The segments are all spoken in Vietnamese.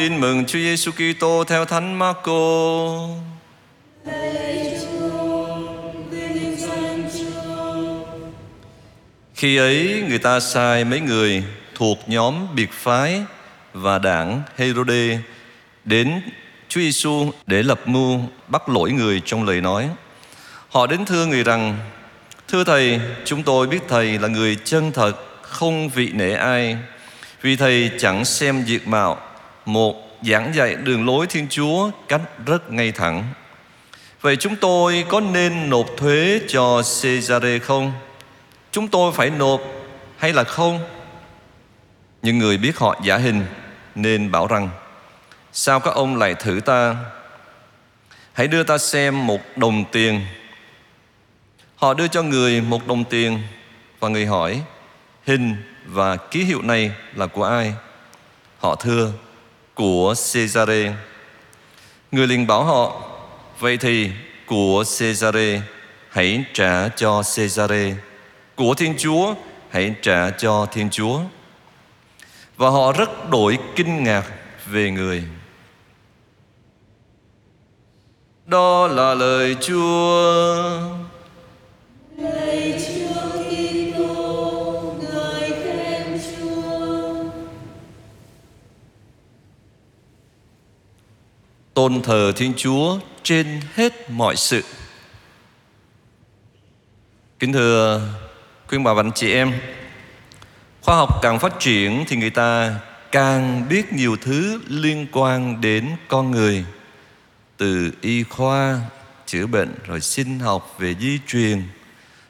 Tin mừng Chúa Giêsu Kitô theo Thánh Marco. Khi ấy người ta sai mấy người thuộc nhóm biệt phái và đảng Herode đến Chúa Giêsu để lập mưu bắt lỗi người trong lời nói. Họ đến thưa người rằng: Thưa thầy, chúng tôi biết thầy là người chân thật, không vị nể ai. Vì thầy chẳng xem diện mạo, một giảng dạy đường lối Thiên Chúa cách rất ngay thẳng. Vậy chúng tôi có nên nộp thuế cho Caesare không? Chúng tôi phải nộp hay là không? những người biết họ giả hình nên bảo rằng, Sao các ông lại thử ta Hãy đưa ta xem một đồng tiền Họ đưa cho người một đồng tiền Và người hỏi, Hình và ký hiệu này là của ai Họ thưa của Caesare Người liền bảo họ, Vậy thì, của Caesare Hãy trả cho Caesare Của Thiên Chúa, Hãy trả cho Thiên Chúa. Và họ rất đổi kinh ngạc về người. Đó là lời Chúa. Tôn thờ Thiên Chúa trên hết mọi sự. Kính thưa quý bà và anh chị em, khoa học càng phát triển thì người ta càng biết nhiều thứ liên quan đến con người từ y khoa chữa bệnh rồi sinh học về di truyền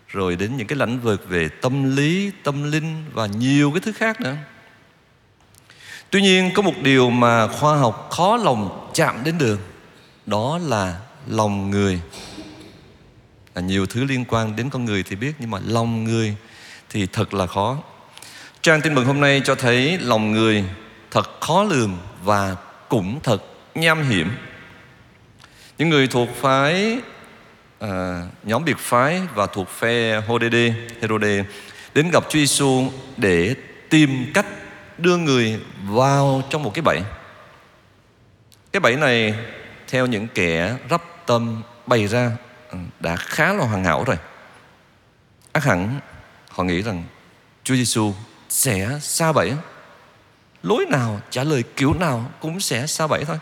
rồi đến những cái lĩnh vực về tâm lý tâm linh và nhiều cái thứ khác nữa tuy nhiên có một điều mà khoa học khó lòng chạm đến được đó là lòng người. Là nhiều thứ liên quan đến con người thì biết nhưng mà lòng người thì thật là khó. Trang tin mừng hôm nay cho thấy lòng người thật khó lường và cũng thật nham hiểm. Những người thuộc phái à, nhóm biệt phái và thuộc phe Herode, Herode đến gặp Chúa Giêsu để tìm cách đưa người vào trong một cái bẫy. Cái bẫy này, theo những kẻ rắp tâm bày ra ừ, đã khá là hoàn hảo rồi. Ác hẳn, họ nghĩ rằng Chúa Giêsu sẽ xa bẫy. Lối nào, trả lời kiểu nào cũng sẽ xa bẫy thôi.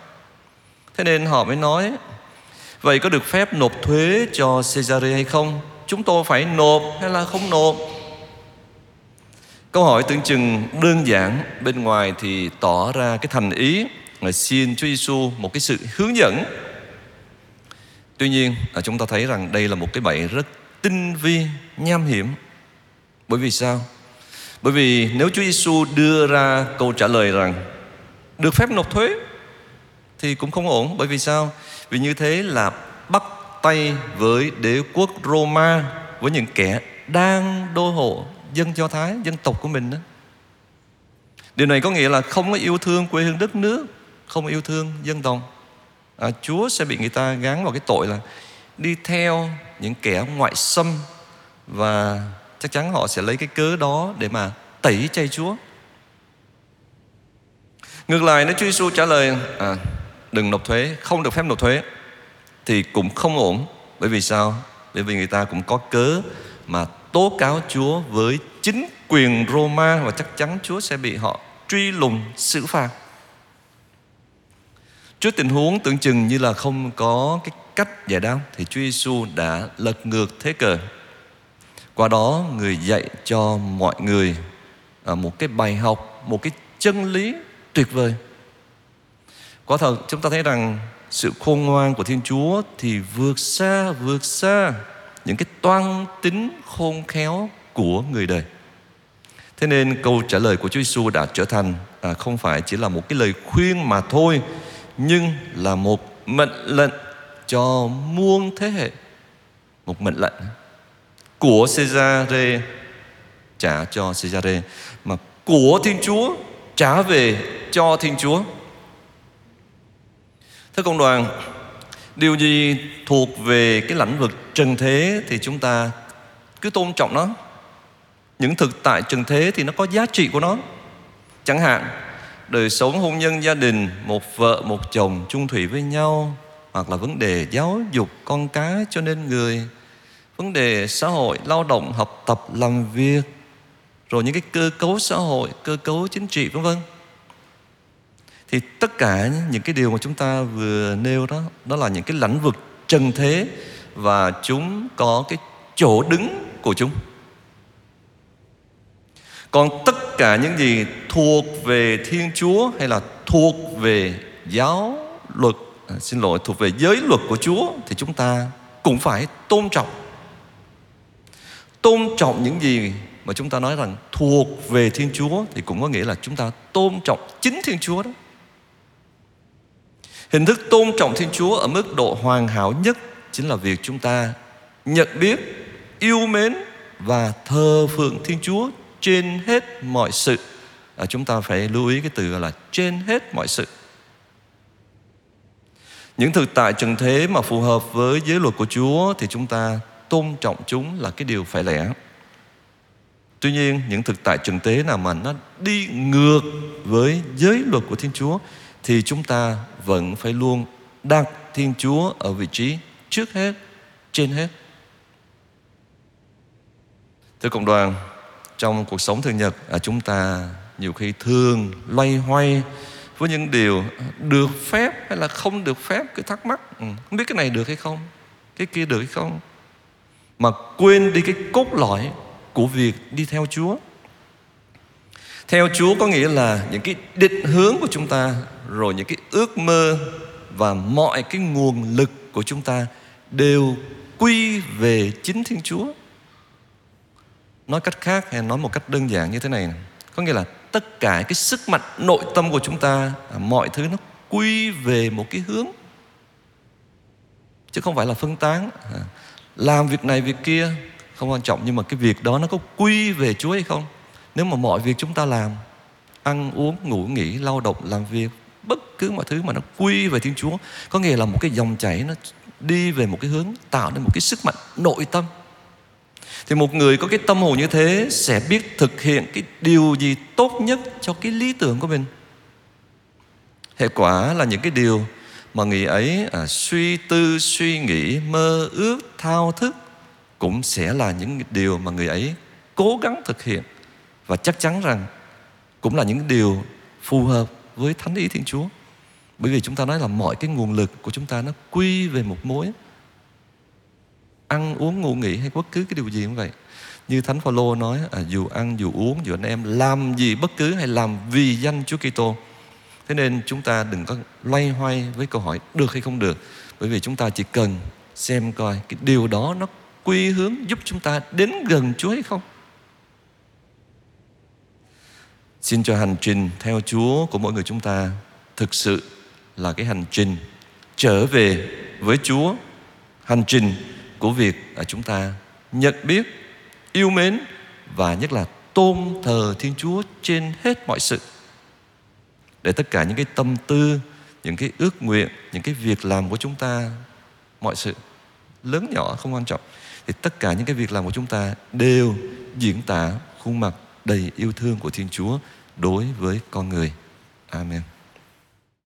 Thế nên họ mới nói, Vậy có được phép nộp thuế cho Caesar hay không? Chúng tôi phải nộp hay là không nộp? Câu hỏi tưởng chừng đơn giản, Bên ngoài thì tỏ ra cái thành ý là xin Chúa Giêsu một cái sự hướng dẫn Tuy nhiên à, chúng ta thấy rằng đây là một cái bẫy rất tinh vi, nham hiểm Bởi vì sao? Bởi vì nếu Chúa Giêsu đưa ra câu trả lời rằng Được phép nộp thuế Thì cũng không ổn Bởi vì sao? Vì như thế là bắt tay với đế quốc Roma Với những kẻ đang đô hộ dân Do Thái, dân tộc của mình đó Điều này có nghĩa là không có yêu thương quê hương đất nước không yêu thương dân tộc. À, Chúa sẽ bị người ta gắn vào cái tội là Đi theo những kẻ ngoại xâm Và chắc chắn họ sẽ lấy cái cớ đó Để mà tẩy chay Chúa. Ngược lại nếu Chúa Giêsu trả lời à, đừng nộp thuế không được phép nộp thuế thì cũng không ổn. Bởi vì sao? Bởi vì người ta cũng có cớ mà tố cáo Chúa với chính quyền Roma và chắc chắn Chúa sẽ bị họ truy lùng xử phạt trước tình huống tưởng chừng như là không có cái cách giải đáp thì Chúa Giêsu đã lật ngược thế cờ qua đó người dạy cho mọi người à, một cái bài học một cái chân lý tuyệt vời Quả thật chúng ta thấy rằng sự khôn ngoan của Thiên Chúa thì vượt xa, vượt xa những cái toan tính khôn khéo của người đời. Thế nên câu trả lời của Chúa Giêsu đã trở thành à, không phải chỉ là một cái lời khuyên mà thôi, nhưng là một mệnh lệnh cho muôn thế hệ. Một mệnh lệnh của Caesare trả cho Caesare mà của Thiên Chúa trả về cho Thiên Chúa. Thưa cộng đoàn, điều gì thuộc về cái lĩnh vực trần thế thì chúng ta cứ tôn trọng nó. Những thực tại trần thế thì nó có giá trị của nó. Chẳng hạn, đời sống hôn nhân gia đình, một vợ, một chồng chung thủy với nhau, hoặc là vấn đề giáo dục con cái cho nên người. Vấn đề xã hội, lao động, học tập, làm việc, rồi những cái cơ cấu xã hội, cơ cấu chính trị, vân vân. Thì tất cả những cái điều mà chúng ta vừa nêu đó đó là những cái lãnh vực trần thế và chúng có cái chỗ đứng của chúng. Còn tất cả những gì thuộc về thiên chúa hay là thuộc về giáo luật à, xin lỗi thuộc về giới luật của chúa thì chúng ta cũng phải tôn trọng. Tôn trọng những gì mà chúng ta nói rằng thuộc về thiên chúa thì cũng có nghĩa là chúng ta tôn trọng chính thiên chúa đó. Hình thức tôn trọng thiên chúa ở mức độ hoàn hảo nhất chính là việc chúng ta nhận biết yêu mến và thờ phượng thiên chúa trên hết mọi sự à, chúng ta phải lưu ý cái từ là trên hết mọi sự những thực tại trần thế mà phù hợp với giới luật của Chúa thì chúng ta tôn trọng chúng là cái điều phải lẽ. Tuy nhiên những thực tại trần tế nào mà nó đi ngược với giới luật của Thiên Chúa thì chúng ta vẫn phải luôn đặt Thiên Chúa ở vị trí trước hết, trên hết. Thưa cộng đoàn, trong cuộc sống thường nhật à, chúng ta nhiều khi thường loay hoay với những điều được phép hay là không được phép cứ thắc mắc ừ, không biết cái này được hay không cái kia được hay không mà quên đi cái cốt lõi của việc đi theo Chúa. Theo Chúa có nghĩa là những cái định hướng của chúng ta rồi những cái ước mơ và mọi cái nguồn lực của chúng ta đều quy về chính Thiên Chúa nói cách khác hay nói một cách đơn giản như thế này có nghĩa là tất cả cái sức mạnh nội tâm của chúng ta à, mọi thứ nó quy về một cái hướng. Chứ không phải là phân tán à, làm việc này việc kia, không quan trọng, nhưng mà cái việc đó nó có quy về Chúa hay không? Nếu mà mọi việc chúng ta làm, ăn uống, ngủ, nghỉ, lao động, làm việc, bất cứ mọi thứ mà nó quy về Thiên Chúa, có nghĩa là một cái dòng chảy nó đi về một cái hướng, tạo nên một cái sức mạnh nội tâm thì một người có cái tâm hồn như thế sẽ biết thực hiện cái điều gì tốt nhất cho cái lý tưởng của mình. Hệ quả là những cái điều mà người ấy à, suy tư suy nghĩ mơ ước thao thức cũng sẽ là những điều mà người ấy cố gắng thực hiện. Và chắc chắn rằng cũng là những điều phù hợp với thánh ý thiên chúa. Bởi vì chúng ta nói là mọi cái nguồn lực của chúng ta nó quy về một mối ăn uống ngủ nghỉ hay bất cứ cái điều gì cũng vậy. Như thánh phaolô nói à, dù ăn dù uống dù anh em làm gì bất cứ hay làm vì danh Chúa Kitô thế nên chúng ta đừng có loay hoay với câu hỏi được hay không được bởi vì chúng ta chỉ cần xem coi cái điều đó nó quy hướng giúp chúng ta đến gần Chúa hay không. Xin cho hành trình theo Chúa của mỗi người chúng ta thực sự là cái hành trình trở về với Chúa. Hành trình của việc à, chúng ta nhận biết yêu mến và nhất là tôn thờ Thiên Chúa trên hết mọi sự. Để tất cả những cái tâm tư, những cái ước nguyện, những cái việc làm của chúng ta, mọi sự lớn nhỏ không quan trọng thì tất cả những cái việc làm của chúng ta đều diễn tả khuôn mặt đầy yêu thương của Thiên Chúa đối với con người. Amen.